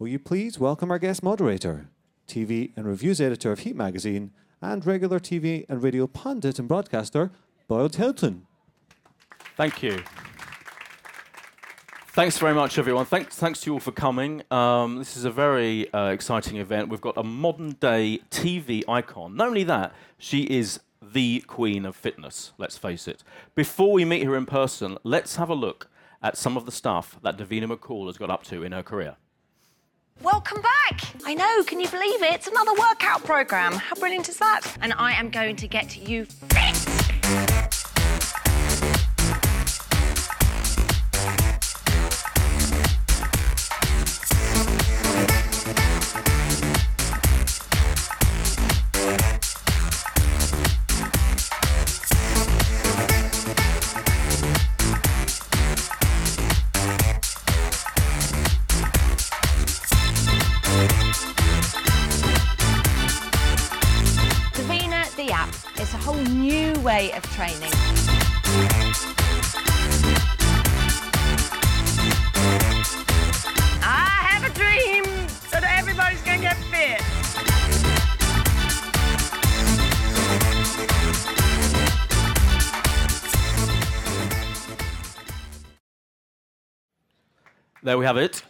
Will you please welcome our guest moderator, TV and reviews editor of Heat Magazine, and regular TV and radio pundit and broadcaster, Boyd Hilton. Thank you. Thanks very much, everyone. Thanks, thanks to you all for coming. Um, this is a very uh, exciting event. We've got a modern day TV icon. Not only that, she is the queen of fitness, let's face it. Before we meet her in person, let's have a look at some of the stuff that Davina McCall has got up to in her career. Welcome back! I know, can you believe it? It's another workout program. How brilliant is that? And I am going to get you fit! There we have it.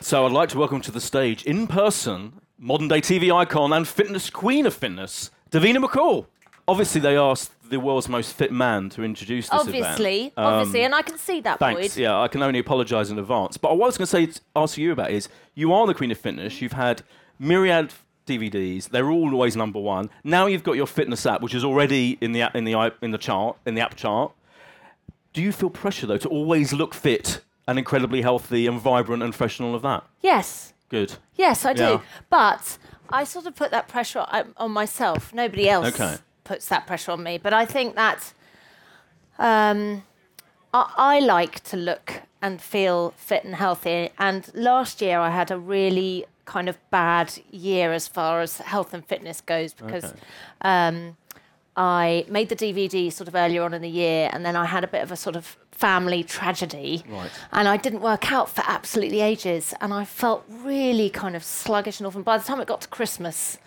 So I'd like to welcome to the stage, in person, modern day TV icon and fitness queen of fitness, Davina McCall. Obviously, they asked the world's most fit man to introduce this Obviously, event. Um, obviously, and I can see that, Thanks. Boyd. Yeah, I can only apologise in advance. But what I was going to say, ask you about is you are the queen of fitness. You've had myriad DVDs. They're all always number one. Now you've got your fitness app, which is already in the app, in the in the chart in the app chart. Do you feel pressure though to always look fit and incredibly healthy and vibrant and fresh and all of that? Yes, Good. yes, I do. Yeah. But I sort of put that pressure on, on myself. Nobody else Okay. puts that pressure on me. But I think that um, I, I like to look and feel fit and healthy. And last year I had a really kind of bad year as far as health and fitness goes because Okay. um, I made the DVD sort of earlier on in the year, and then I had a bit of a sort of family tragedy. Right. And I didn't work out for absolutely ages, and I felt really kind of sluggish and off. And by the time it got to Christmas,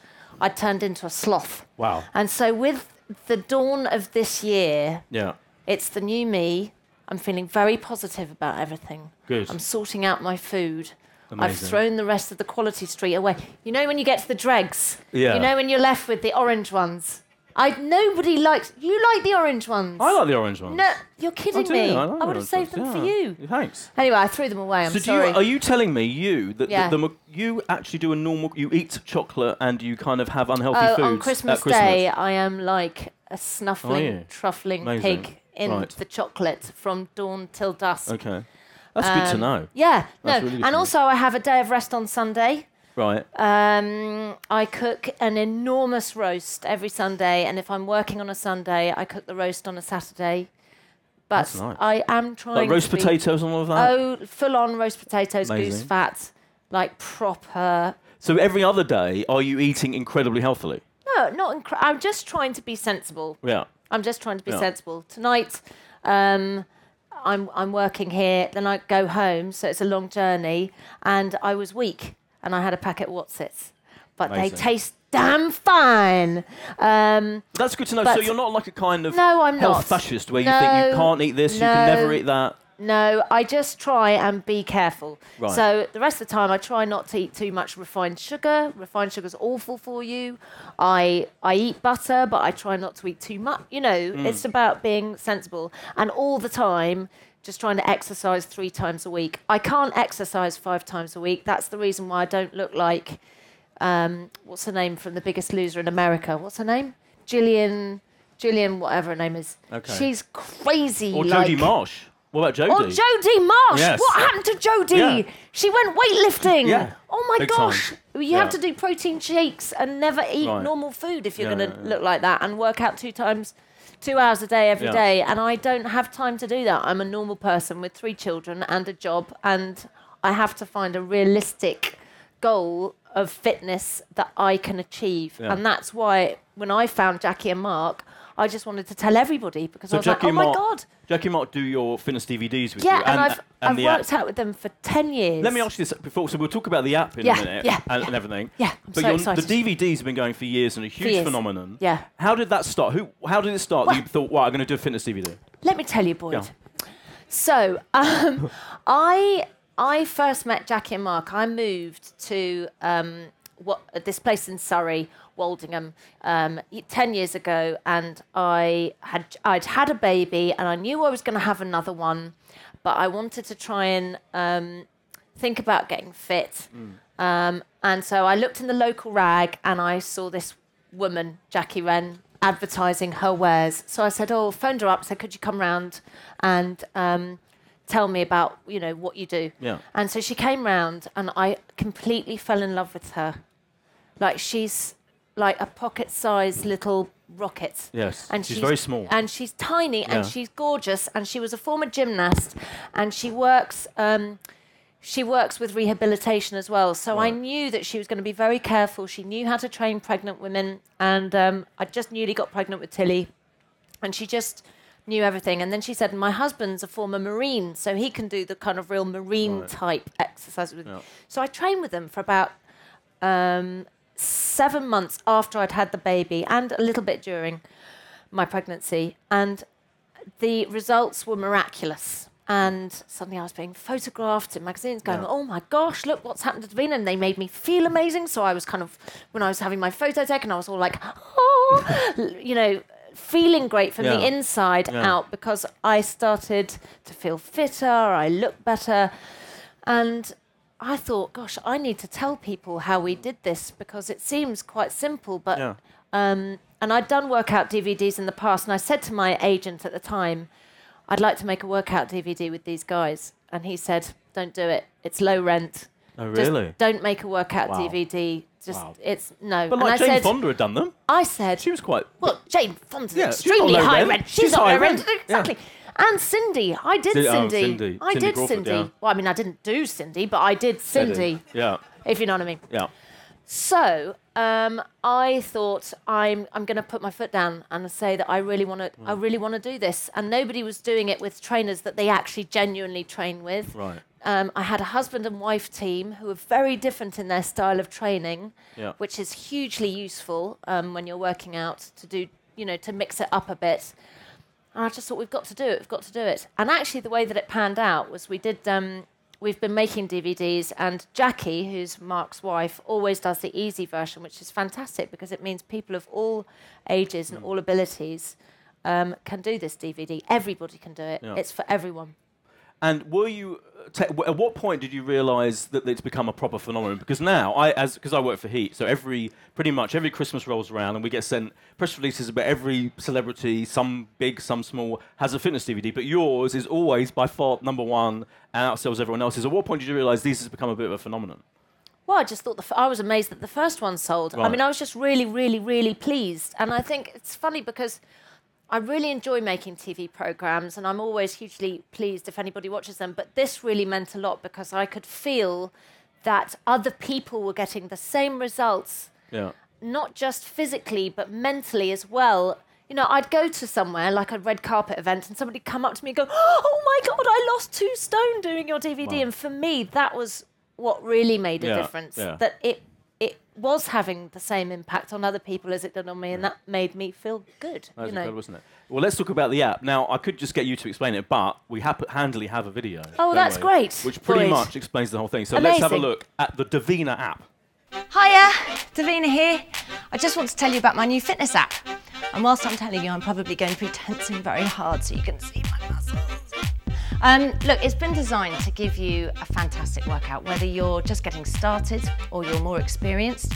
I turned into a sloth. Wow. And so, with the dawn of this year, Yeah. it's the new me. I'm feeling very positive about everything. Good. I'm sorting out my food. Amazing. I've thrown the rest of the quality street away. You know when you get to the dregs? Yeah. You know when you're left with the orange ones? I nobody likes you like the orange ones. I like the orange ones. No, you're kidding I do. me. I, like the would have orange saved ones. them for Yeah. you. Thanks. Anyway, I threw them away. I'm So do sorry. you, are you telling me you that Yeah. the, the, you actually do a normal you eat chocolate and you kind of have unhealthy oh, foods on Christmas, at Christmas? Day, I am like a snuffling, you? truffling Amazing. pig in Right. the chocolate from dawn till dusk. Okay, that's good to Um, know. Yeah, That's no, really good and to know. also I have a day of rest on Sunday. Right. Um, I cook an enormous roast every Sunday, and if I'm working on a Sunday, I cook the roast on a Saturday. But That's nice. I am trying Like roast to be- potatoes and all of that. Oh, full on roast potatoes, goose Amazing. fat, like proper. So every other day, are you eating incredibly healthily? No, not. Incre- I'm just trying to be sensible. Yeah. I'm just trying to be Yeah. sensible. Tonight, um, I'm I'm working here. Then I go home, so it's a long journey, and I was weak, and I had a packet of Wotsits, but Amazing. they taste damn fine. Um, That's good to know. so you're not like a kind of no, I'm health not. fascist where you think you can't eat this, you can never eat that. No, I just try and be careful. Right. So the rest of the time, I try not to eat too much refined sugar. Refined sugar's awful for you. I I eat butter, but I try not to eat too much. You know, Mm. it's about being sensible and all the time. Just trying to exercise three times a week. I can't exercise five times a week. That's the reason why I don't look like, um, what's her name from The Biggest Loser in America? What's her name? Jillian, Jillian, whatever her name is. Okay. She's crazy. Or like, Jodie Marsh. What about Jodie? Oh, Jodie Marsh! Yes. What happened to Jodie? Yeah. She went weightlifting. Yeah. Oh my Big gosh! time. You Yeah. have to do protein shakes and never eat Right. normal food if you're Yeah, going to look like that and work out two times, two hours a day every Yeah. day. And I don't have time to do that. I'm a normal person with three children and a job, and I have to find a realistic goal of fitness that I can achieve. Yeah. And that's why when I found Jackie and Mark, I just wanted to tell everybody because I was Jackie like, oh my god. Jackie and Mark do your fitness DVDs with Yeah, you, and, I've, and I've the worked app. out with them for 10 years. Let me ask you this before. So we'll talk about the app in Yeah, a minute yeah, and, yeah. and everything. Yeah, I'm but so excited. the DVDs have been going for years and a huge years. phenomenon. Yeah. How did that start? Who? How did it start? that you thought, "Wow, I'm going to do a fitness DVD." Let me tell you, Boyd. Yeah. So, um, I I first met Jackie and Mark. I moved to um, what this place in Surrey, Woldingham, um, ten years ago, and I had I'd had a baby, and I knew I was going to have another one, but I wanted to try and um, think about getting fit. Um, and so I looked in the local rag and I saw this woman, Jackie Wren, advertising her wares. So I said, "Oh, phoned her up. Said, could you come round and um, tell me about you know what you do?" Yeah. And so she came round, and I completely fell in love with her. Like she's like a pocket-sized little rocket. Yes. And she's, very small. And she's tiny and Yeah. she's gorgeous. And she was a former gymnast, and she works. Um, she works with rehabilitation as well. So I knew that she was going to be very careful. She knew how to train pregnant women, and um, I just newly got pregnant with Tilly, and she just knew everything. And then she said, "My husband's a former marine, so he can do the kind of real marine type exercises." With. So I trained with them for about um, seven months after I'd had the baby, and a little bit during my pregnancy, and the results were miraculous. And suddenly I was being photographed in magazines going, Yeah. oh my gosh, look what's happened to Davina. And they made me feel amazing. So I was kind of, when I was having my photo taken, I was all like, oh, you know, feeling great from the inside Yeah. out because I started to feel fitter, I looked better. And I thought, gosh, I need to tell people how we did this because it seems quite simple, but yeah. um, and I'd done workout DVDs in the past, and I said to my agent at the time, I'd like to make a workout DVD with these guys. And he said, Don't do it. It's low rent. Oh, Just really? don't make a workout Wow. DVD. Just Wow. it's no. But like I Jane said, Fonda had done them. I said, She was quite. well, Jane Fonda's Yeah, extremely high rent. rent. She's, She's not high rent. rent. Yeah. And Cindy, I did Cindy- oh, Cindy. Cindy. I Cindy did Crawford, Cindy. yeah. Well, I mean, I didn't do Cindy, but I did Cindy. Yeah. If you know what I mean. Yeah. So um, I thought I'm I'm going to put my foot down and say that I really want to I Mm. really want to do this. And nobody was doing it with trainers that they actually genuinely train with. Right. Um, I had a husband and wife team who were very different in their style of training, Yeah. which is hugely useful um, when you're working out to do you know to mix it up a bit. And I just thought we've got to do it. We've got to do it. And actually, the way that it panned out was we did. Um, we've been making DVDs, and Jackie, who's Mark's wife, always does the easy version, which is fantastic because it means people of all ages and all abilities um, can do this DVD. Everybody can do it. Yeah. It's for everyone. And were you? At what point did you realise that it's become a proper phenomenon? Because now, I as because I work for Heat, so every pretty much every Christmas rolls around, and we get sent press releases about every celebrity, some big, some small, has a fitness DVD. But yours is always by far number one and outsells everyone else's. At what point did you realise this has become a bit of a phenomenon? Well, I just thought the f- I was amazed that the first one sold. I mean, I was just really, really, really pleased. And I think it's funny because I really enjoy making TV programs, and I'm always hugely pleased if anybody watches them. But this really meant a lot because I could feel that other people were getting the same results, Yeah. not just physically but mentally as well. You know, I'd go to somewhere like a red carpet event, and somebody'd come up to me and go, "Oh my God, I lost two stone doing your DVD." Wow. And for me, that was what really made a Yeah, difference. yeah. That it it was having the same impact on other people as it did on me, and that made me feel good. That was you know. incredible, wasn't it? Well, let's talk about the app. Now, I could just get you to explain it, but we hap- handily have a video. Oh, that's we? great, Which pretty Boyd. much explains the whole thing. So let's have a look at the Davina app. Hiya, Davina here. I just want to tell you about my new fitness app. And whilst I'm telling you, I'm probably going to be tensing very hard so you can see my muscles. Um, look, it's been designed to give you a fantastic workout, whether you're just getting started or you're more experienced.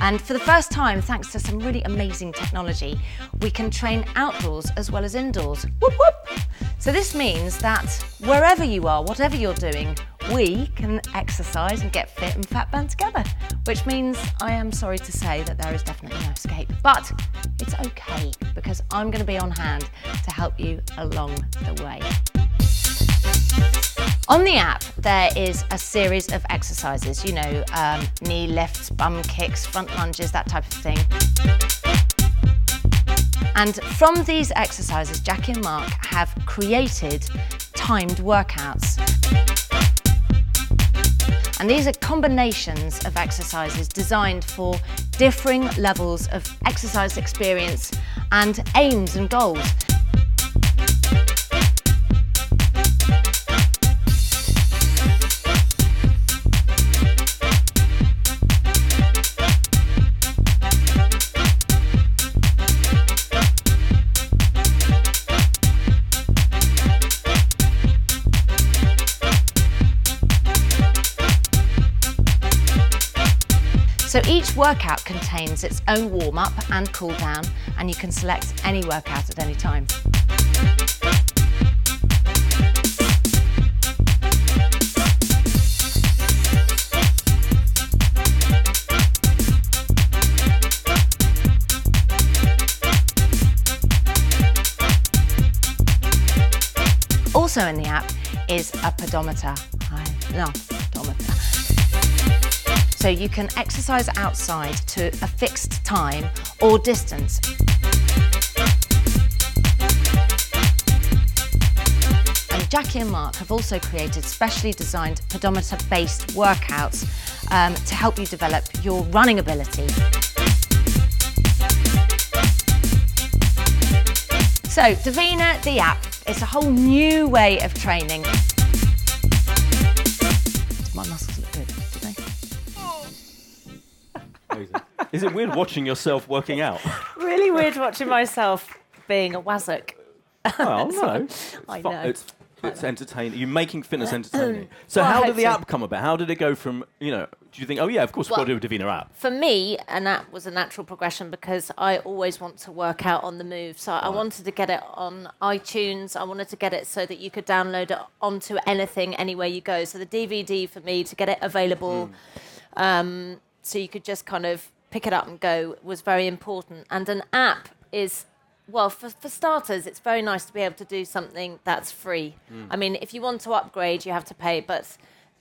And for the first time, thanks to some really amazing technology, we can train outdoors as well as indoors. Whoop whoop! So this means that wherever you are, whatever you're doing, we can exercise and get fit and fat burn together. Which means I am sorry to say that there is definitely no escape. But it's okay because I'm going to be on hand to help you along the way. On the app, there is a series of exercises, you know, um, knee lifts, bum kicks, front lunges, that type of thing. And from these exercises, Jackie and Mark have created timed workouts. And these are combinations of exercises designed for differing levels of exercise experience and aims and goals. So each workout contains its own warm up and cool down, and you can select any workout at any time. Also in the app is a pedometer. Hi, no. So you can exercise outside to a fixed time or distance. And Jackie and Mark have also created specially designed pedometer based workouts um, to help you develop your running ability. So, Davina, the app, it's a whole new way of training. Is it weird watching yourself working out? Really weird watching myself being a wazzock. Well, no. It's I fu- know. It's, it's entertaining. You're making fitness entertaining. So Well, I how hope did the so. app come about? How did it go from, you know, do you think, oh yeah, of course we've got to do a Davina app? For me, an app was a natural progression because I always want to work out on the move. So I wanted to get it on iTunes. I wanted to get it so that you could download it onto anything, anywhere you go. So the DVD for me to get it available, um, so you could just kind of pick it up and go was very important. And an app is well, for, for starters, it's very nice to be able to do something that's free. I mean, if you want to upgrade, you have to pay, but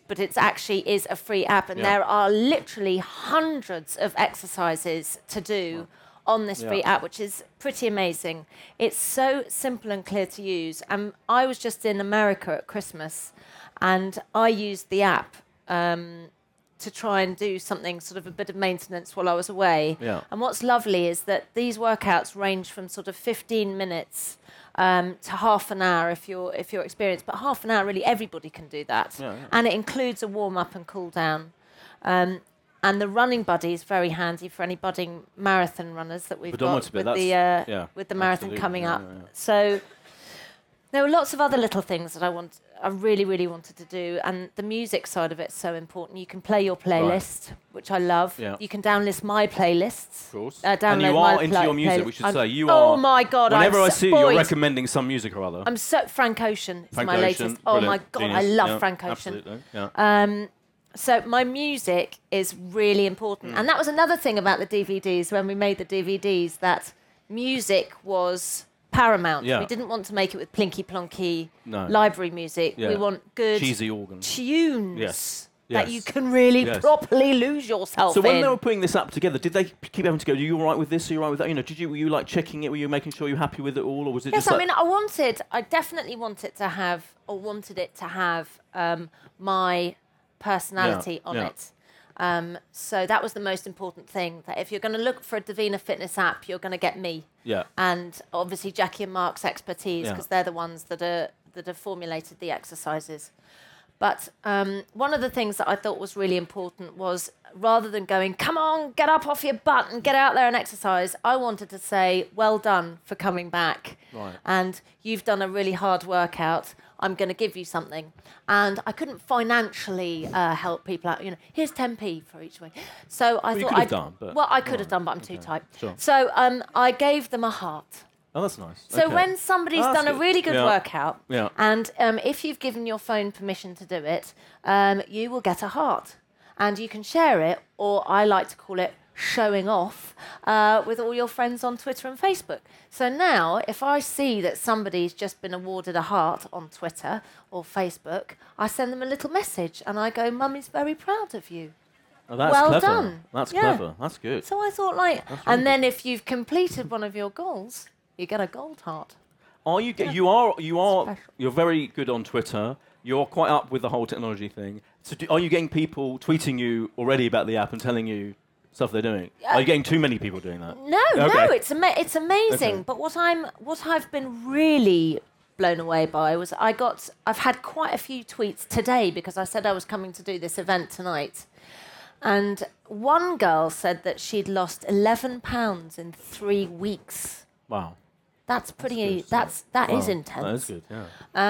but it actually is a free app, and Yeah. there are literally hundreds of exercises to do on this free app, which is pretty amazing. It's so simple and clear to use. And I was just in America at Christmas, and I used the app. Um, to try and do something sort of a bit of maintenance while I was away. Yeah. And what's lovely is that these workouts range from sort of 15 minutes um, to half an hour if you're if you're experienced. But half an hour, really, everybody can do that. Yeah, yeah. And it includes a warm up and cool down. Um, and the running buddy is very handy for any budding marathon runners that we've Pedometer got with the uh, yeah, with the marathon coming up. So there were lots of other little things that I want, I really, really wanted to do, and the music side of it's so important. You can play your playlist, which I love. Yeah. You can downlist my playlists. Of course. Uh, download and you are into your music, playlist. we should I'm- say. You oh are. Oh my god! I'm Whenever I so- see you, you're recommending some music or other. I'm so Frank Ocean. Is Frank my Ocean, latest. Oh my god! I love yeah, Frank Ocean. Absolutely. Yeah. Um, so my music is really important, Mm. and that was another thing about the DVDs when we made the DVDs that music was paramount. Yeah. We didn't want to make it with plinky plonky No. library music. Yeah. We want good Cheesy organ. tunes Yes. that Yes. you can really Yes. properly lose yourself So when in. they were putting this app together, did they keep having to go? Are you all right with this? Are you all right with that? You know, did you were you like checking it? Were you making sure you're happy with it all, or was it Yes, just I like, mean, I wanted, I definitely wanted to have, or wanted it to have um, my personality on yeah. it. Um, so that was the most important thing. That if you're going to look for a Davina Fitness app, you're going to get me, yeah, and obviously Jackie and Mark's expertise Yeah. because they're the ones that are that have formulated the exercises. But um, one of the things that I thought was really important was rather than going, come on, get up off your butt and get out there and exercise, I wanted to say, well done for coming back. Right. And you've done a really hard workout. I'm going to give you something. And I couldn't financially uh, help people out. You know, here's 10p for each week. So I Well, thought done, well, I could have done, but I'm too tight. sure. So um, I gave them a heart. Oh, that's nice. So Okay. when somebody's Oh, done a good. really good Yeah. workout, Yeah. and um, if you've given your phone permission to do it, um, you will get a heart, and you can share it, or I like to call it showing off uh, with all your friends on Twitter and Facebook. So now, if I see that somebody's just been awarded a heart on Twitter or Facebook, I send them a little message, and I go, "Mummy's very proud of you." Oh, that's well clever. done. That's Yeah. clever. That's good. So I thought, like, really and then if you've completed one of your goals, you get a gold heart. Are you get, you are you are Special. you're very good on Twitter. You're quite up with the whole technology thing. So do, are you getting people tweeting you already about the app and telling you stuff they're doing? Are you uh, getting too many people doing that? No, no, it's ama- it's amazing. Okay. But what I'm what I've been really blown away by was I got I've had quite a few tweets today because I said I was coming to do this event tonight. And one girl said that she'd lost 11 pounds in 3 weeks. Wow. That's pretty good. that's that is Wow. intense. That is good. Yeah.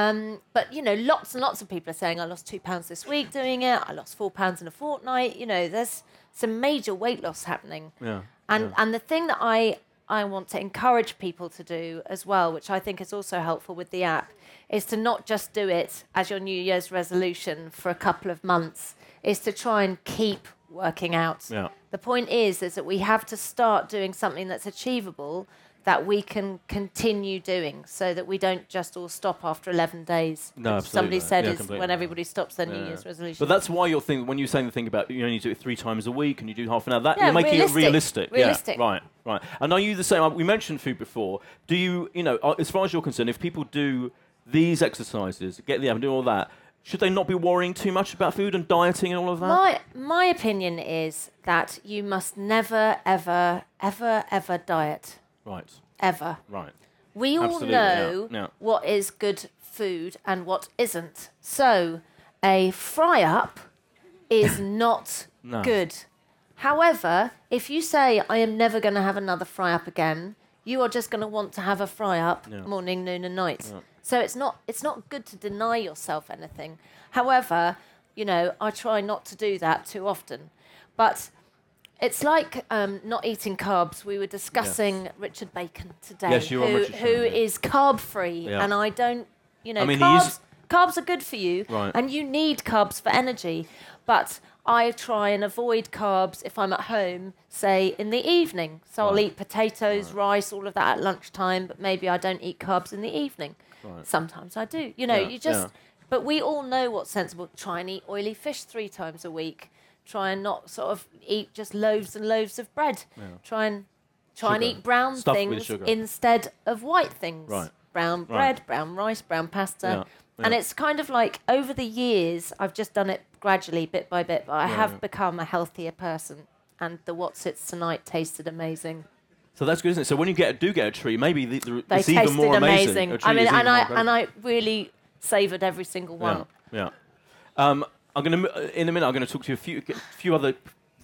Um, but you know, lots and lots of people are saying I lost two pounds this week doing it. I lost four pounds in a fortnight. You know, there's some major weight loss happening. Yeah. And yeah. and the thing that I I want to encourage people to do as well, which I think is also helpful with the app, is to not just do it as your New Year's resolution for a couple of months. Is to try and keep working out. Yeah. The point is, is that we have to start doing something that's achievable that we can continue doing, so that we don't just all stop after 11 days. No, which Somebody absolutely. said Yeah, is when everybody stops their New Year's resolution. But that's why you're thinking when you're saying the thing about you only do it three times a week and you do half an hour. That Yeah, you're making realistic. it realistic. Realistic. Yeah, right, right. And are you the same? We mentioned food before. Do you, you know, uh, as far as you're concerned, if people do these exercises, get the app and do all that, should they not be worrying too much about food and dieting and all of that? My my opinion is that you must never, ever, ever, ever diet. Right, Ever. right. We all Absolutely, yeah, know yeah. what is good food and what isn't. So a fry up is not No. good. However, if you say I am never going to have another fry up again, you are just going to want to have a fry up Yeah. morning, noon, and night. So it's not it's not good to deny yourself anything. However, you know I try not to do that too often, but. It's like um, not eating carbs. We were discussing Richard Bacon today, Yes, you who, Richard who Bacon, yeah. is carb free, Yeah. and I don't, you know, I mean, carbs. is- Carbs are good for you, Right. and you need carbs for energy. But I try and avoid carbs if I'm at home, say in the evening. So I'll eat potatoes, rice, all of that at lunchtime, but maybe I don't eat carbs in the evening. Right. Sometimes I do. You know, Yeah, you just. But we all know what's sensible. Try and eat oily fish three times a week. Try and not sort of eat just loaves and loaves of bread. Try and try and eat brown Stuffed things instead of white things. Right. Brown Right. bread, brown rice, brown pasta. Yeah, And it's kind of like over the years, I've just done it gradually, bit by bit, but I Yeah, have become a healthier person. And the Wotsits Tonight tasted amazing. So that's good, isn't it? So when you get do get a treat, maybe the, the, They it's even tasted more amazing. amazing. I mean, and I and I really savoured every single one. Yeah, yeah. Um, I'm going to uh, in a minute. I'm going to talk to you a few few other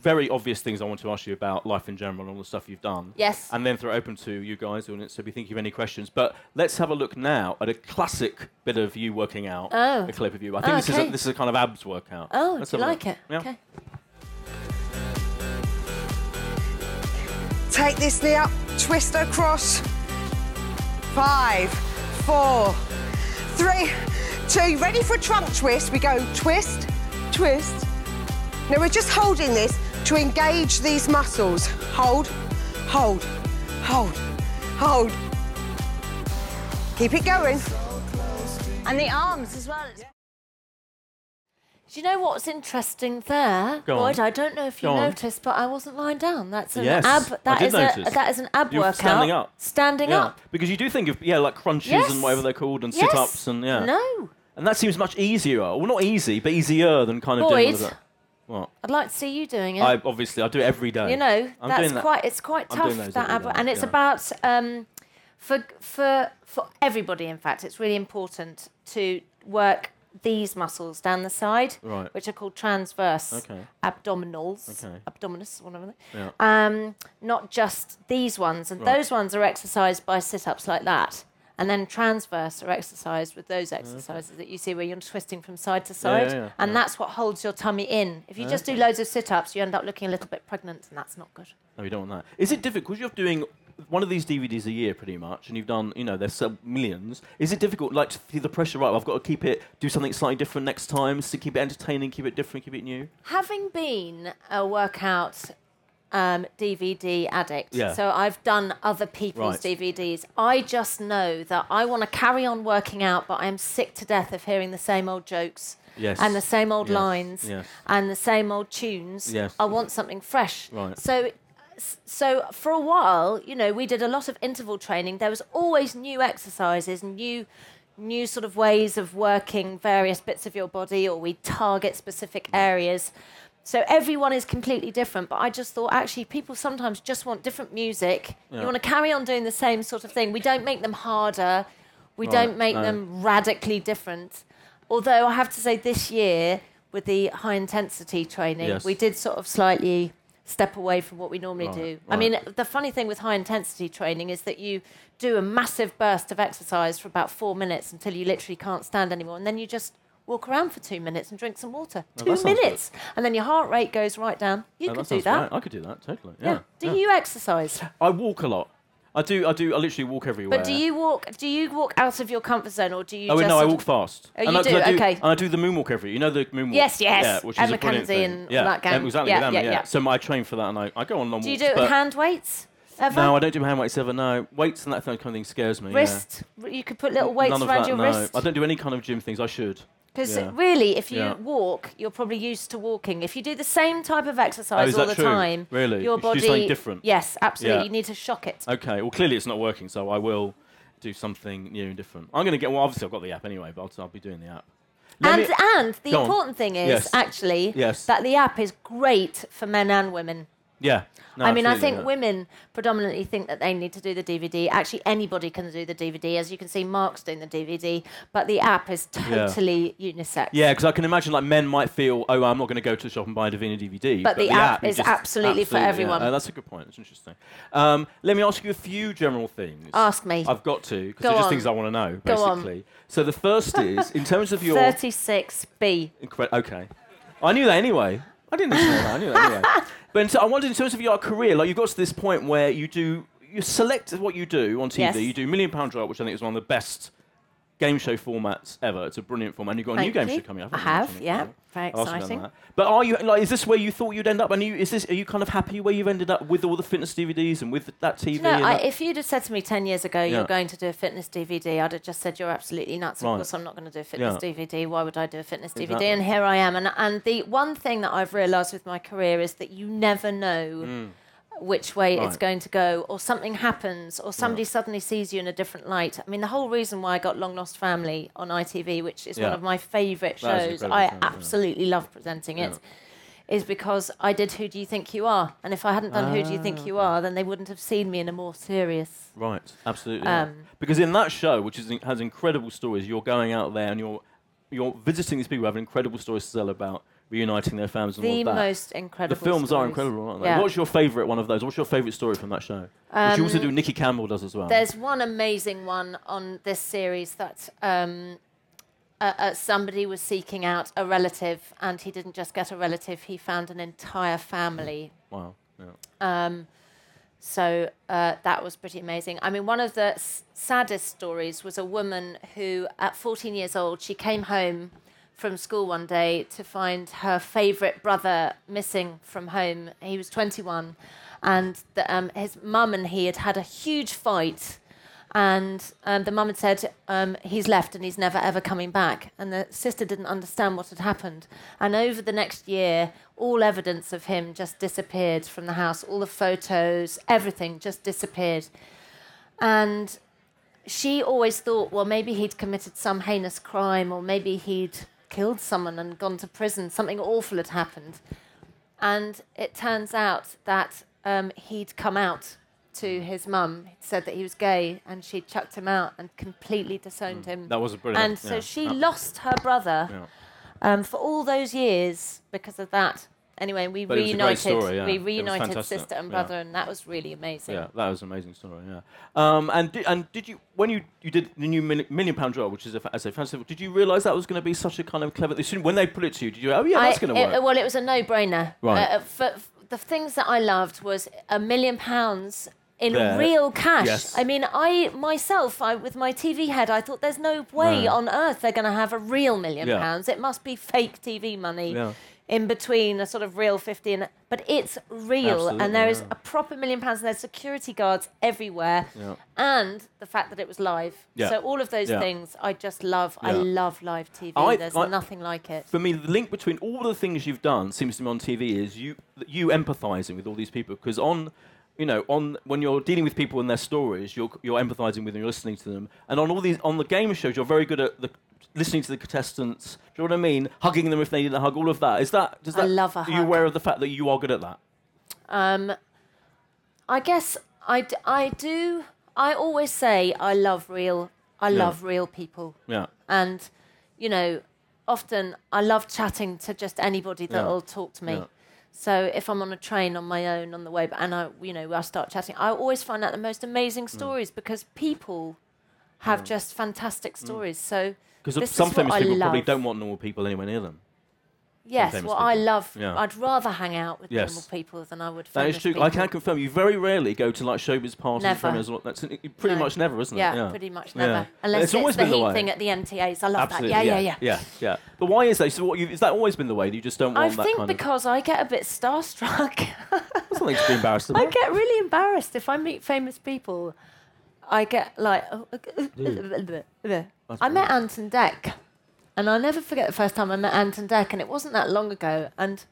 very obvious things I want to ask you about life in general and all the stuff you've done. Yes. And then throw it open to you guys, audience, so if you think of any questions. But let's have a look now at a classic bit of you working out. Oh. A clip of you. I think Oh, this is a, this is a kind of abs workout. Oh, Let's do you a like look. it? Yeah. Okay. Take this knee up, twist across. Five, four, three, two. Ready for a trunk twist? We go twist, twist. Now we're just holding this to engage these muscles. Hold, hold, hold, hold. Keep it going. And the arms as well. It's Do you know what's interesting there, Go. Boyd? I don't know if you Go on. noticed, but I wasn't lying down. That's an Yes, ab. I That did is notice. a that is an ab You're workout. standing up. Standing yeah. up. Because you do think of yeah, like crunches Yes. and whatever they're called, and Yes. sit-ups and yeah. No. And that seems much easier. Well, not easy, but easier than kind of doing all of that. What? I'd like to see you doing it. I obviously I do it every day. you know, I'm that's that. quite. It's quite tough that ab, and it's yeah. about um, for for for everybody. In fact, it's really important to work these muscles down the side, Right. which are called transverse Okay. abdominals, Okay. abdominus, whatever. Yeah. Um, not just these ones, and Right. those ones are exercised by sit-ups like that. And then transverse are exercised with those exercises that you see where you're twisting from side to yeah, side. yeah, and yeah. that's what holds your tummy in. If you just do loads of sit ups, you end up looking a little bit pregnant, and that's not good. No, you don't want that. Is it difficult? Because you're doing one of these DVDs a year, pretty much, and you've done, you know, there's sub millions. Is it difficult, like, to feel the pressure? Right, I've got to keep it, do something slightly different next time, to keep it entertaining, keep it different, keep it new. Having been a workout um, DVD addict, Yeah. so I've done other people's Right. DVDs, I just know that I want to carry on working out, but I'm sick to death of hearing the same old jokes. Yes. And the same old Yes, lines yes. and the same old tunes. I want something fresh. Right. So so for a while, you know, we did a lot of interval training. There was always new exercises, new new sort of ways of working various bits of your body or we target specific areas. So everyone is completely different, but I just thought actually people sometimes just want different music. Yeah. You want to carry on doing the same sort of thing. We don't make them harder. We Right, don't make no. them radically different. Although I have to say this year with the high intensity training, Yes. we did sort of slightly step away from what we normally Right, do. I mean, the funny thing with high intensity training is that you do a massive burst of exercise for about four minutes until you literally can't stand anymore, and then you just walk around for two minutes and drink some water. That two sounds minutes, and then your heart rate goes right down. You Oh, could do sounds that. great. I could do that totally. Yeah. Do yeah. you exercise? I walk a lot. I do. I do. I literally walk everywhere. But do you walk? Do you walk out of your comfort zone, or do you? Oh just no, I sort walk of- fast. Oh, you I, 'cause do? I? Okay. And I do the moonwalk every. You know the moonwalk. Yes, yes. Yeah, which is Emma a brilliant Mackenzie thing. and yeah, that gang. Exactly. Yeah, with Emma, yeah, yeah, yeah. So I train for that, and I, I go on long Do you walks. do it with but- hand weights? Ever? No, I don't do hand weights ever. No, weights and that kind of thing scares me. yeah. Wrist. You could put little weights None of around that, your no. wrist. I don't do any kind of gym things. I should. Because Yeah. really, if you Yeah. walk, you're probably used to walking. If you do the same type of exercise Oh, all the true? time, Really? your You body something different? Yes, absolutely. Yeah. You need to shock it. Okay. Well, clearly it's not working, so I will do something new and different. I'm going to get. Well, obviously I've got the app anyway, but I'll, I'll be doing the app. Let and me- and the Go on. important thing is Yes. actually Yes. that the app is great for men and women. Yeah. No, I mean, I think yeah. women predominantly think that they need to do the DVD. Actually, anybody can do the DVD. As you can see, Mark's doing the DVD, but the app is Yeah. totally unisex. Yeah, because I can imagine like men might feel, oh, I'm not going to go to the shop and buy a Davina DVD. But the app you is just- absolutely for yeah. everyone. Uh, that's a good point. It's interesting. Um, let me ask you a few general things. Ask me. I've got to because Go they're just on. things I want to know, Go on. basically. So the first is in terms of your 36B. Incre- okay. I knew that anyway. I didn't say that. I knew that anyway. but I wondered in terms of your career, like you've got to this point where you do, you select what you do on TV. Yes. You do Million Pound Drop, which I think is one of the best game show formats ever. It's a brilliant format. And you've got a new Thank game you. show coming up. I you, have, yeah. Very I've also done exciting. But are you like? Is this where you thought you'd end up? And you, is this? Are you kind of happy where you've ended up with all the fitness DVDs and with that TV? You know, I, that- if you'd have said to me 10 years ago, Yeah. you're going to do a fitness DVD, I'd have just said, you're absolutely nuts. Of Right. course, I'm not going to do a fitness Yeah. DVD. Why would I do a fitness DVD? Exactly. And here I am. And, and the one thing that I've realised with my career is that you never know mm. Which way it's Mm. Going to go, or something happens, or somebody suddenly sees you in a different light. I mean, the whole reason why I got Long Lost Family on ITV, which is one of my favourite shows, I show, yeah. absolutely love presenting it. Is because I did Who Do You Think You Are? And if I hadn't done Who Do You Ah, Think You Are, then they wouldn't have seen me in a more serious. Right, absolutely. yeah. Um, because in that show, which is, has incredible stories, you're going out there and you're you're visiting these people who have incredible stories to tell about reuniting their families and all The of that. most the incredible. films are incredible, aren't they? Yeah. What's your favourite one of those? What's your favourite story from that show? Which you also do. Nicky Campbell does as well. There's one amazing one on this series that um, uh, uh, somebody was seeking out a relative, and he didn't just get a relative; he found an entire family. wow. Yeah. Um, so uh, that was pretty amazing. I mean, one of the s- saddest stories was a woman who, at 14 years old, she came home from school one day to find her favourite brother missing from home. He was 21, and the, um, his mum and he had had a huge fight. And um, the mum had said, um, he's left and he's never ever coming back. And the sister didn't understand what had happened. And over the next year, all evidence of him just disappeared from the house. All the photos, everything just disappeared. And she always thought, well, maybe he'd committed some heinous crime or maybe he'd killed someone and gone to prison. Something awful had happened. And it turns out that um, he'd come out to his mum, said that he was gay, and she'd chucked him out and completely disowned him. Mm. That was a brilliant. and so yeah. she Yeah. lost her brother um, for all those years because of that. Anyway, we But it was a great reunited. story, yeah. We reunited sister and yeah. brother, and that was really amazing. Yeah, that was an amazing story. Yeah. Um, and di- and did you when you, you did the new million, Million Pound Drop, which is a, as a fantasy, did you realise that was going to be such a kind of clever? thing? When they put it to you, did you? go, Oh yeah, that's going to it- work. well, it was a no-brainer. Right. Uh, for, for the things that I loved was a million pounds in there. real cash. Yes. I mean, I myself, I, with my TV head, I thought there's no way No. on earth they're going to have a real million Yeah. pounds. It must be fake TV money Yeah. In between a sort of real 50 and. But it's real, Absolutely, and there is yeah. a proper million pounds, and there's security guards everywhere, Yeah. and the fact that it was live. Yeah. So all of those things, I just love. I love live TV. I- there's I- nothing like it. For me, the link between all the things you've done seems to me on TV is you you empathizing with all these people because on you know on when you're dealing with people and their stories, you're you're empathizing with them, you're listening to them, and on all these on the game shows, you're very good at the listening to the contestants. Do you know what I mean? Hugging them if they need a hug. All of that is that. Does that? I love a Are you aware of the fact that you are good at that? Um, I guess I, d- I do. I always say I love real. I Yeah. love real people, Yeah. and you know, often I love chatting to just anybody that Yeah. will talk to me. Yeah. So if I'm on a train on my own on the way, and I, you know, I start chatting, I always find out the most amazing Mm. stories because people have just fantastic stories. So Because some famous people probably don't want normal people anywhere near them. yes, well, I love. Yeah. I'd rather hang out with Yes. normal people than I would. That is true. People. I can confirm you very rarely go to like showbiz parties. Never. That's pretty No. much never, isn't it? Yeah, pretty much Yeah. never. Unless It's it's, always the been the heat way. thing at the NTAs. I love Absolutely. that. Yeah, yeah, yeah. yeah, yeah. But why is that? So what you, is that always been the way? that You just don't I want that I think kind because I get a bit starstruck. That's something to be embarrassed I get really embarrassed if I meet famous people. I get like. oh, I met Ant and Dec, and I'll never forget the first time I met Ant and Dec, and it wasn't that long ago. And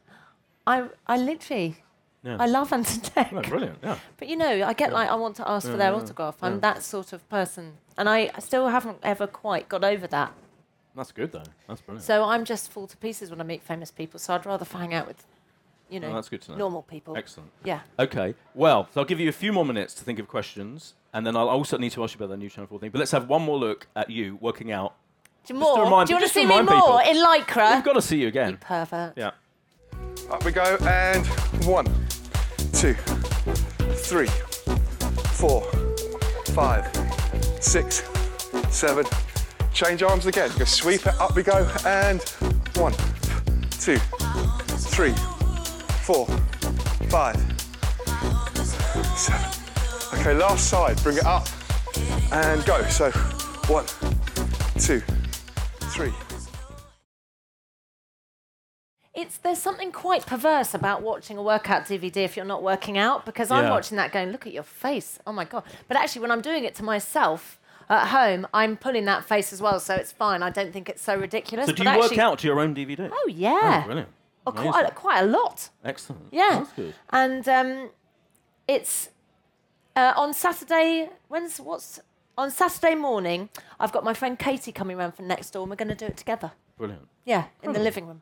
I, I literally, Yeah. I love Ant and oh, Dec. Oh, brilliant. Yeah. But you know, I get like I want to ask for their autograph. I'm that sort of person, and I still haven't ever quite got over that. That's good though. That's brilliant. So I'm just fall to pieces when I meet famous people. So I'd rather hang out with, you oh, know, Oh, that's good to know. normal people. Excellent. Yeah. Okay. Well, so I'll give you a few more minutes to think of questions, and then I'll also need to ask you about the new Channel 4 thing. But let's have one more look at you working out. Do you, more? remind- Do you want to see me more people. in lycra? We've got to see you again. Pervert. Yeah. Up we go, and one, two, three, four, five, six, seven. Change arms again. Go sweep it. Up we go, and one, two, three, four, five, seven. Okay, last side. Bring it up and go. So one, two, three. It's there's something quite perverse about watching a workout DVD if you're not working out because I'm Yeah. watching that going, look at your face. Oh my god. But actually when I'm doing it to myself at home, I'm pulling that face as well, so it's fine. I don't think it's so ridiculous. So do but you work actually- out to your own DVD? Oh yeah. Oh, brilliant. Oh, quite, a- quite a lot. Excellent. Yeah. That's good. And um, it's uh, on Saturday. When's what's on Saturday morning? I've got my friend Katie coming round from next door, and we're going to do it together. Brilliant. Yeah, in the living room.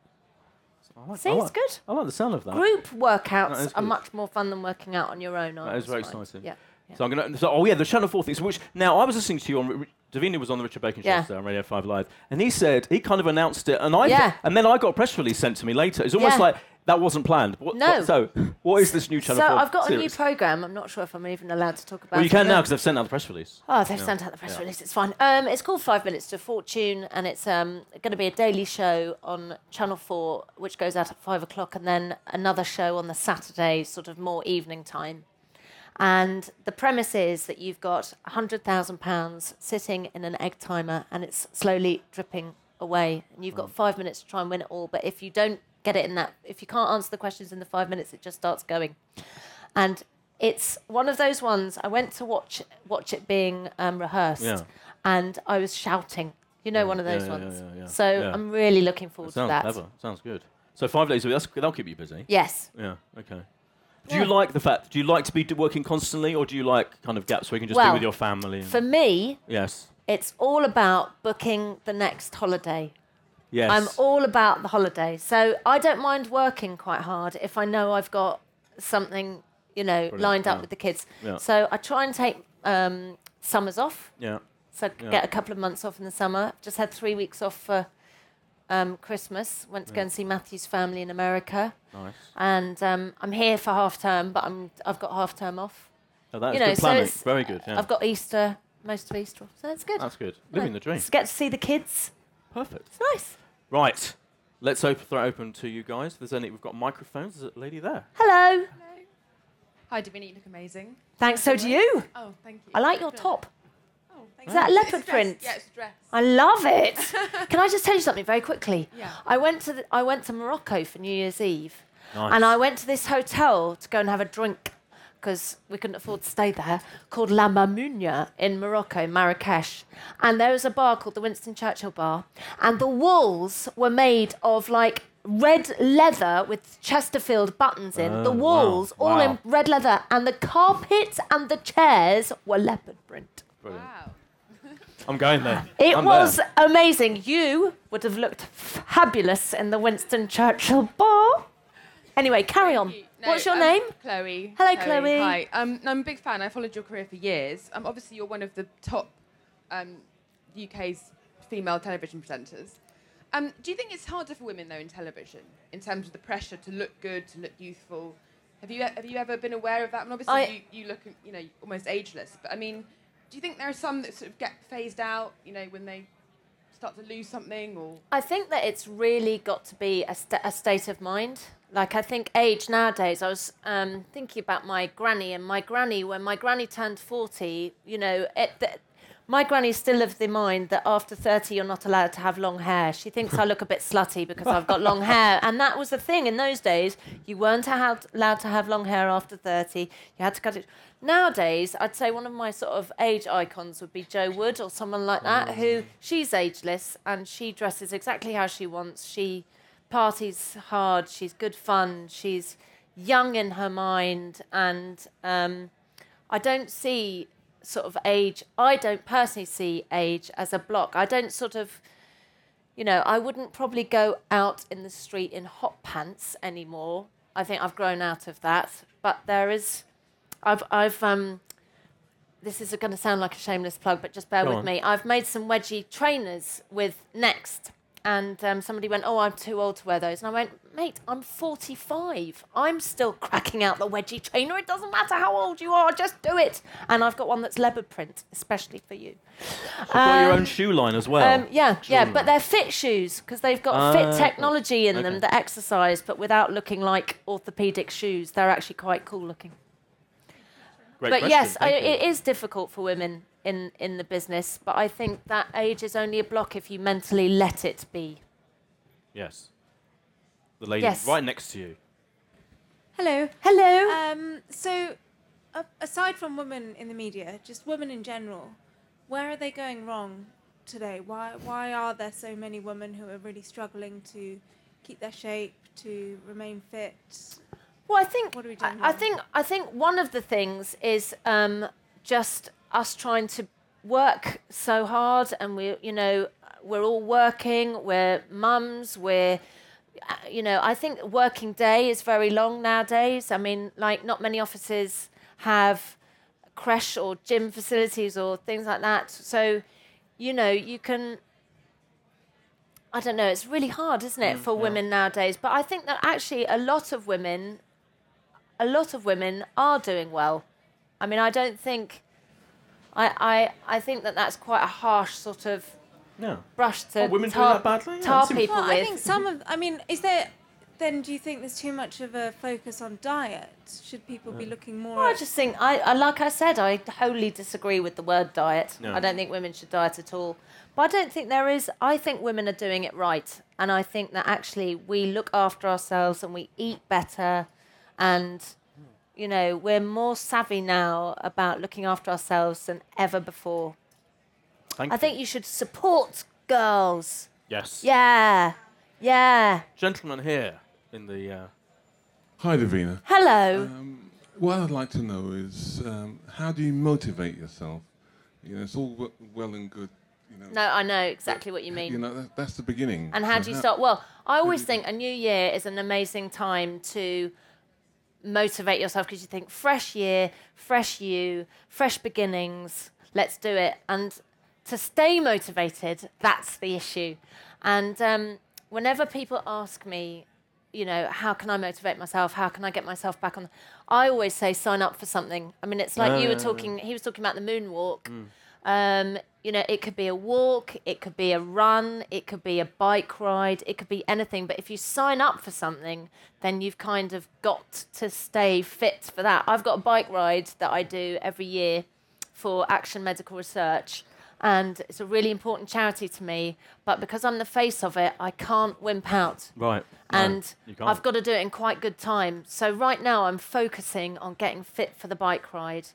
I like, See, I it's like- good. I like the sound of that. Group That is workouts are good. much more fun than working out on your own. That is very exciting. Yeah. yeah. So I'm gonna. So, oh yeah, the Channel Four thing. So which now I was listening to you on. Davina was on the Richard Bacon show Yeah. today on Radio Five Live, and he said he kind of announced it, and I Yeah. and then I got a press release sent to me later. It's almost Yeah. like that wasn't planned. What, No. what- so what is this new Channel So 4 I've got a new program. I'm not sure if I'm even allowed to talk about. Well, you it, can now because they've sent out the press release. Oh, they've Yeah. sent out the press release. It's fine. Um, it's called Five Minutes to Fortune, and it's um, going to be a daily show on Channel Four, which goes out at five o'clock, and then another show on the Saturday, sort of more evening time. And the premise is that you've got hundred thousand pounds sitting in an egg timer, and it's slowly dripping away, and you've got five minutes to try and win it all. But if you don't get it in that, if you can't answer the questions in the five minutes, it just starts going and it's one of those ones. I went to watch watch it being um, rehearsed, Yeah. and I was shouting. You know, one of those yeah, ones. yeah, yeah. So Yeah. I'm really looking forward to sounds that. clever. Sounds good. So five days a week. That'll keep you busy. Yes. Yeah. Okay. Do you like the fact? Do you like to be working constantly, or do you like kind of gaps where you can just be with your family? and- For me, yes. it's all about booking the next holiday. Yes. I'm all about the holiday. So I don't mind working quite hard if I know I've got something, you know, Brilliant, lined up yeah. with the kids. Yeah. So I try and take um, summers off. yeah. So Yeah. get a couple of months off in the summer. Just had three weeks off for um, Christmas. Went to go and see Matthew's family in America, Nice. and um, I'm here for half term, but I'm I've got half term off. Oh, that is you know, good so planning. it's- Very good. Yeah. I've got Easter, most of Easter off, so it's good. That's good. Yeah. Living the dream. Just get to see the kids. Perfect. It's nice. Right. Let's open, throw it open to you guys. If there's any, we've got microphones. There's a lady there. Hello. Hi, Davina, you look amazing. Thanks, so do you. Oh, thank you. I like your Good. top. Thank Is that It's leopard a dress. print? Yeah, it's a dress. I love it. Can I just tell you something very quickly? Yeah. I went to the, I went to Morocco for New Year's Eve, Nice. and I went to this hotel to go and have a drink because we couldn't afford to stay there called La Mamounia in Morocco, Marrakesh. And there was a bar called the Winston Churchill Bar, and the walls were made of like red leather with Chesterfield buttons in. the Oh, wow. walls all in red leather, and the carpets and the chairs were leopard print. Wow. I'm going there. It I'm was there. amazing. You would have looked fabulous in the Winston Churchill bar. Anyway, carry on. You- no, What's your um, name? Chloe. Hello, Chloe. Hi. Um, no, I'm a big fan. I followed your career for years. Um, obviously, you're one of the top um, UK's female television presenters. Um, do you think it's harder for women though in television in terms of the pressure to look good, to look youthful? Have you have you ever been aware of that? And obviously, I- you, you look you know almost ageless. But I mean, do you think there are some that sort of get phased out? You know, when they start to lose something or I think that it's really got to be a, sta a state of mind. Like, I think age nowadays, I was um, thinking about my granny, and my granny, when my granny turned 40, you know, it, th- my granny still of the mind that after 30, you're not allowed to have long hair. She thinks I look a bit slutty because I've got long hair. And that was the thing in those days. You weren't allowed allowed to have long hair after 30. You had to cut it. Nowadays, I'd say one of my sort of age icons would be Jo Wood or someone like that, who she's ageless and she dresses exactly how she wants. She parties hard. She's good fun. She's young in her mind, and um, I don't see sort of age. I don't personally see age as a block. I don't sort of, you know, I wouldn't probably go out in the street in hot pants anymore. I think I've grown out of that. But there is, I've, I've, um, this is going to sound like a shameless plug, but just bear Go with on. me. I've made some wedgie trainers with Next, and um, somebody went, "Oh, I'm too old to wear those," and I went, "Mate, I'm 45. I'm still cracking out the wedgie trainer. It doesn't matter how old you are, just do it." And I've got one that's leopard print, especially for you. You've got your Um, own shoe line as well. Um, yeah, yeah, but they're fit shoes because they've got Ah, fit technology in okay. them that exercise, but without looking like orthopedic shoes. They're actually quite cool looking. Great but question, yes, I, thank you. it is difficult for women in, in the business, but I think that age is only a block if you mentally let it be. Yes. The lady Yes. right next to you. Hello. Hello. Um, so, uh, aside from women in the media, just women in general, where are they going wrong today? Why why are there so many women who are really struggling to keep their shape, to remain fit? Well, I think What are we doing I wrong? think I think one of the things is um, just us trying to work so hard, and we, you know, we're all working. We're mums. We're, you know, I think working day is very long nowadays. I mean, like not many offices have creche or gym facilities or things like that. So, you know, you can I don't know, it's really hard, isn't it, mm, for women nowadays? But I think that actually a lot of women, a lot of women are doing well. I mean, I don't think, I, I, I think that that's quite a harsh sort of No. brush to Oh, women doing tar, that badly? Yeah, tar it people Well, with. I think some of. I mean, is there? Then do you think there's too much of a focus on diet? Should people be looking more? Well, I just think, I, I like I said, I wholly disagree with the word diet. No. I don't think women should diet at all. But I don't think there is. I think women are doing it right, and I think that actually we look after ourselves and we eat better, and you know we're more savvy now about looking after ourselves than ever before. Thank I you. think you should support girls. Yes. Yeah, yeah. Gentleman here in the. Uh, Hi, Davina. Hello. Um, what I'd like to know is um, how do you motivate yourself? You know, it's all w- well and good. You know, no, I know exactly what you mean. you know that, that's the beginning. And how So do you start? Well, I always think a new year is an amazing time to motivate yourself because you think fresh year, fresh you, fresh beginnings, let's do it. And to stay motivated, that's the issue. And um, whenever people ask me, you know, how can I motivate myself? How can I get myself back on? I always say sign up for something. I mean, it's like you were talking. He was talking about the moonwalk. Um, you know, it could be a walk, it could be a run, it could be a bike ride, it could be anything. But if you sign up for something, then you've kind of got to stay fit for that. I've got a bike ride that I do every year for Action Medical Research. And it's a really important charity to me, but because I'm the face of it, I can't wimp out Right. And can't. I've got to do it in quite good time. So right now I'm focusing on getting fit for the bike ride,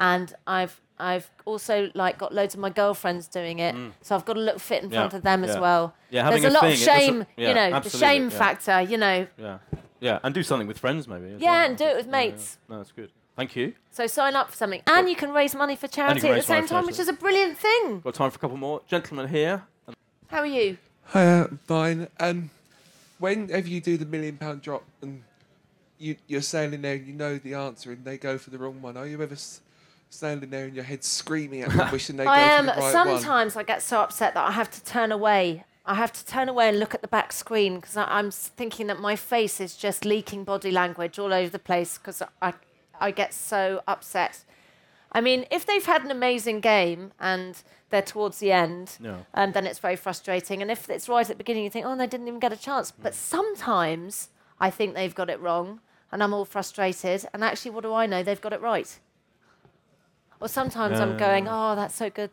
and I've I've also like got loads of my girlfriends doing it, so I've got to look fit in Mm. Yeah, front of them as well. Yeah, having There's a a lot of thing, it doesn't- shame, yeah, you know, the shame yeah. factor, you know. Yeah. Yeah. And do something with friends, maybe. Yeah, well. and do it with Yeah, yeah. mates. No, that's good. Thank you. So sign up for something, and you can raise money for charity at the same time, which is a brilliant thing. Got time for a couple more. gentlemen here. How are you? Hi, fine. And whenever you do the million pound drop and you, you're standing there and you know the answer and they go for the wrong one, are you ever s- standing there in your head screaming at them, wishing they I go am. for the right one? sometimes I get so upset that I have to turn away. I have to turn away and look at the back screen because I'm thinking that my face is just leaking body language all over the place because I, I get so upset. I mean, if they've had an amazing game and they're towards the end, Yeah. um, then it's very frustrating. And if it's right at the beginning, you think, oh, they didn't even get a chance. But sometimes I think they've got it wrong and I'm all frustrated. And actually, what do I know? They've got it right. Or sometimes I'm Yeah. going, oh, that's so good.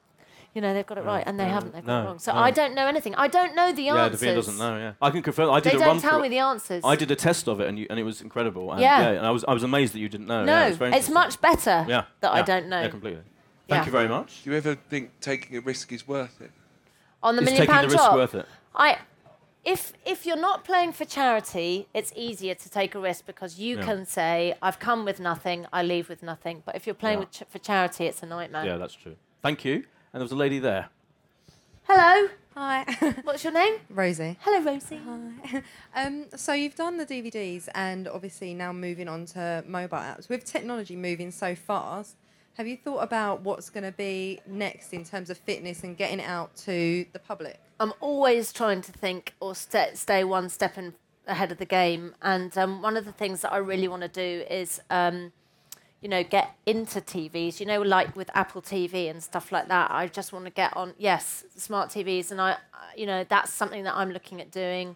You know, they've got it right, and they yeah. haven't. They've got it wrong. So no. I don't know anything. I don't know the Yeah, answers. Davina doesn't know. Yeah, I can confirm. I did They a don't run tell me it. the answers. I did a test of it, and you, and it was incredible. And Yeah. and I was I was amazed that you didn't know. No, yeah, it's, very it's much better Yeah, that I don't know. Yeah, completely. Thank Yeah. you very much. Do you ever think taking a risk is worth it? On the Is million taking pound the risk drop, worth it? I, if if you're not playing for charity, it's easier to take a risk because you Yeah. can say, "I've come with nothing, I leave with nothing." But if you're playing Yeah. with ch- for charity, it's a nightmare. Yeah, that's true. Thank you. And there was a lady there. Hello, Hi. what's your name? Rosie. Hello, Rosie. Hi. Um, so you've done the DVDs and obviously now moving on to mobile apps. With technology moving so fast, have you thought about what's going to be next in terms of fitness and getting it out to the public? I'm always trying to think or st- stay one step in ahead of the game. And um, one of the things that I really want to do is, um, you know, get into TVs. You know, like with Apple TV and stuff like that. I just want to get on. Yes, smart TVs, and I, you know, that's something that I'm looking at doing.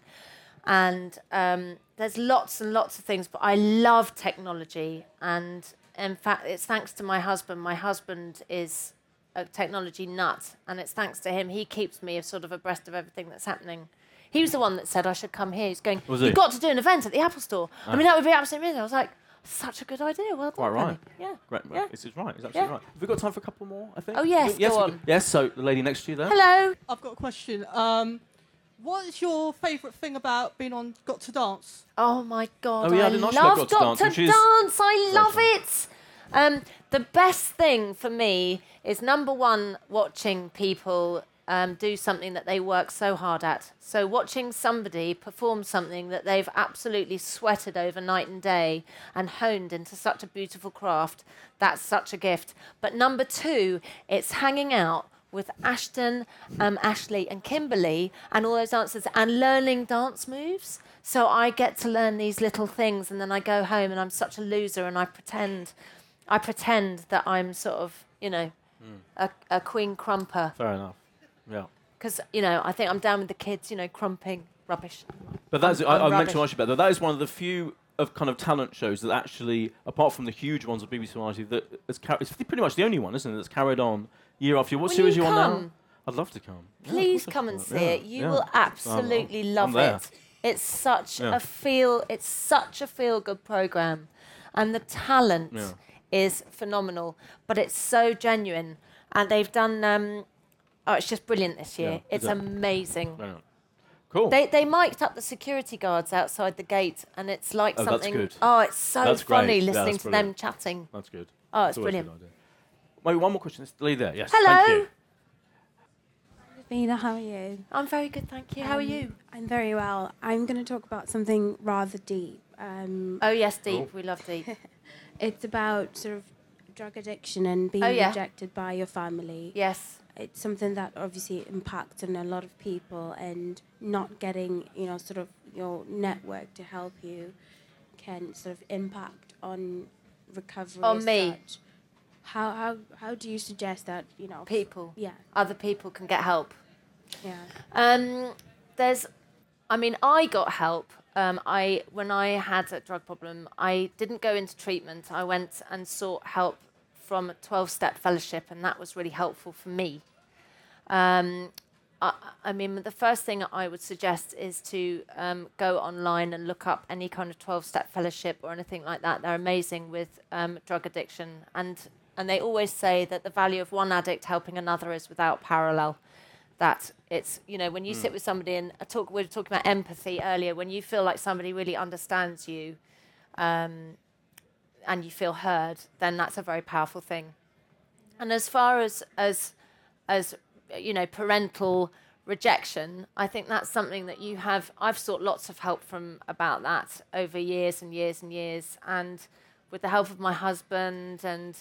And um, there's lots and lots of things, but I love technology. And in fact, it's thanks to my husband. My husband is a technology nut, and it's thanks to him. He keeps me sort of abreast of everything that's happening. He was the one that said I should come here. He's going, Was You've he? got to do an event at the Apple Store. I mean, Ah. that would be absolutely amazing. I was like, Such a good idea. Well done. Quite right. Penny. Yeah. Great. Yeah. This is right. It's absolutely Yeah. right. Have we got time for a couple more? I think. Oh, yes, Yes. go we on. Yes. So the lady next to you there. Hello. I've got a question. Um, what is your favourite thing about being on Got to Dance? Oh my god! Oh, yeah, I I, didn't know love Got to Got Dance, to which is Dance. I love it. Um, the best thing for me is number one, watching people um, do something that they work so hard at. So watching somebody perform something that they've absolutely sweated over night and day and honed into such a beautiful craft. That's such a gift. But number two, it's hanging out with Ashton, um, Ashley, and Kimberly, and all those dancers, and learning dance moves. So I get to learn these little things, and then I go home, and I'm such a loser, and I pretend, I pretend that I'm sort of, you know, a, a queen krumper, Fair enough. Yeah. because you know I think I'm down with the kids, you know, krumping rubbish. But that's I'm- I, I'm I rubbish. you about that. That is one of the few of kind of talent shows that actually, apart from the huge ones of BBC Variety, that is car- it's pretty much the only one, isn't it? That's carried on year after year. What Will series you are you on now? come? I'd love to come. Yeah, of Please course I'd come and see Yeah, it. You yeah. will I'm- I'm- absolutely I'm love there. it. It's such Yeah. a feel. It's such a feel good program, and the talent Yeah. is phenomenal. But it's so genuine, and they've done. Um, oh, it's just brilliant this year. Yeah, it's exactly. amazing. Fair enough. Cool. They they mic'd up the security guards outside the gate, and it's like Oh, that's something. good. Oh, it's so That's great. funny Yeah, listening that's to them brilliant. chatting. That's good. Oh, it's always a good brilliant. idea. Maybe one more question. This lady there. Yes. Hello. Thank you. Vina, how are you? I'm very good, thank you. How are Um, you? I'm very well. I'm going to talk about something rather deep. Um, Oh yes, deep. We love deep. it's about sort of drug addiction and being Oh, yeah. rejected by your family. Yes. It's something that obviously impacts on a lot of people, and not getting, you know, sort of your network to help you can sort of impact on recovery. On as me. such. How how how do you suggest that you know People. Yeah. Other people can get help. Yeah. Um, there's, I mean, I got help. Um, I when I had a drug problem, I didn't go into treatment. I went and sought help from a 12-step fellowship, and that was really helpful for me. Um, I, I mean, the first thing I would suggest is to um, go online and look up any kind of 12-step fellowship or anything like that. They're amazing with um, drug addiction, and and they always say that the value of one addict helping another is without parallel. That it's you know when you sit Mm. with somebody and talk we were talking about empathy earlier. When you feel like somebody really understands you, um, and you feel heard, then that's a very powerful thing. And as far as as as you know, parental rejection, I think that's something that you have. I've sought lots of help from about that over years and years and years, and with the help of my husband and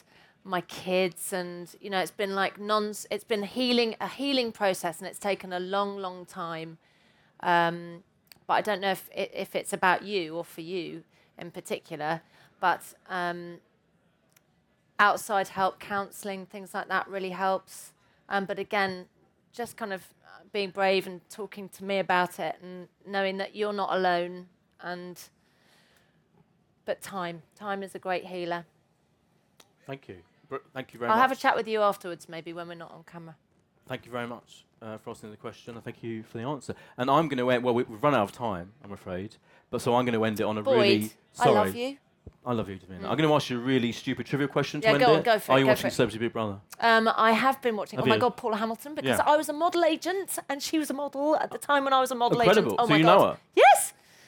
my kids, and you know, it's been like non. It's been healing a healing process, and it's taken a long, long time. Um, but I don't know if if it's about you or for you in particular. But um, outside help, counselling, things like that really helps. Um, but again, just kind of being brave and talking to me about it and knowing that you're not alone. And but time, time is a great healer. Thank you. Thank you very I'll much. have a chat with you afterwards, maybe when we're not on camera. Thank you very much uh, for asking the question, and thank you for the answer. And I'm going to end. Well, we, we've run out of time, I'm afraid. But so I'm going to end it on a Boyd, really. I love you. I love you, Davina. Mm. I'm going to ask you a really stupid trivia question Yeah, to end go on, it. go for Are it, you go watching it. Celebrity Big Brother? Um, I have been watching. Have oh my? God, Paula Hamilton, because Yeah. I was a model agent and she was a model at the time when I was a model Incredible. agent. Oh so my you God. know her? Yes,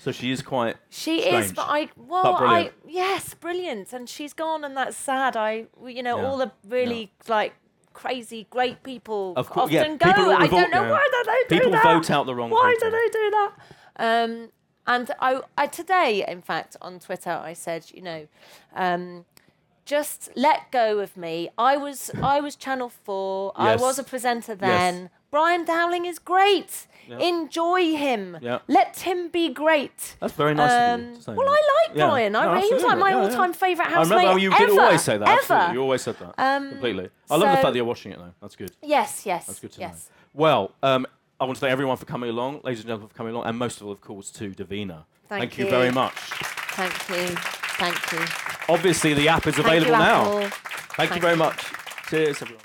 So she is quite. she is. But I, well, but I yes, brilliant, and she's gone, and that's sad. I, you know, Yeah, all the really like crazy, great people Of course, often yeah, go. people I don't know yeah. why do they do People that. People vote out the wrong Why people. do they do that? Um, and I, I today, in fact, on Twitter, I said, you know, um, just let go of me. I was, I was Channel Four. I was a presenter Yes. Brian Dowling is great. Yeah. Enjoy him. Yeah. Let him be great. That's very nice of you Um, to say Well. I like Yeah. Brian. I, No, he was like my all-time favourite housemate. I remember how you ever. did always say that. Ever. Absolutely. You always said that. Um, Completely. I love the fact that you're watching it, though. That's good. Yes, yes, That's good to yes. know. Well, um, I want to thank everyone for coming along, ladies and gentlemen, for coming along, and most of all, of course, to Davina. Thank you you. very much. Thank you. Thank you. Obviously, the app is Thank available you, now. Apple. Thank you very much. Cheers, everyone.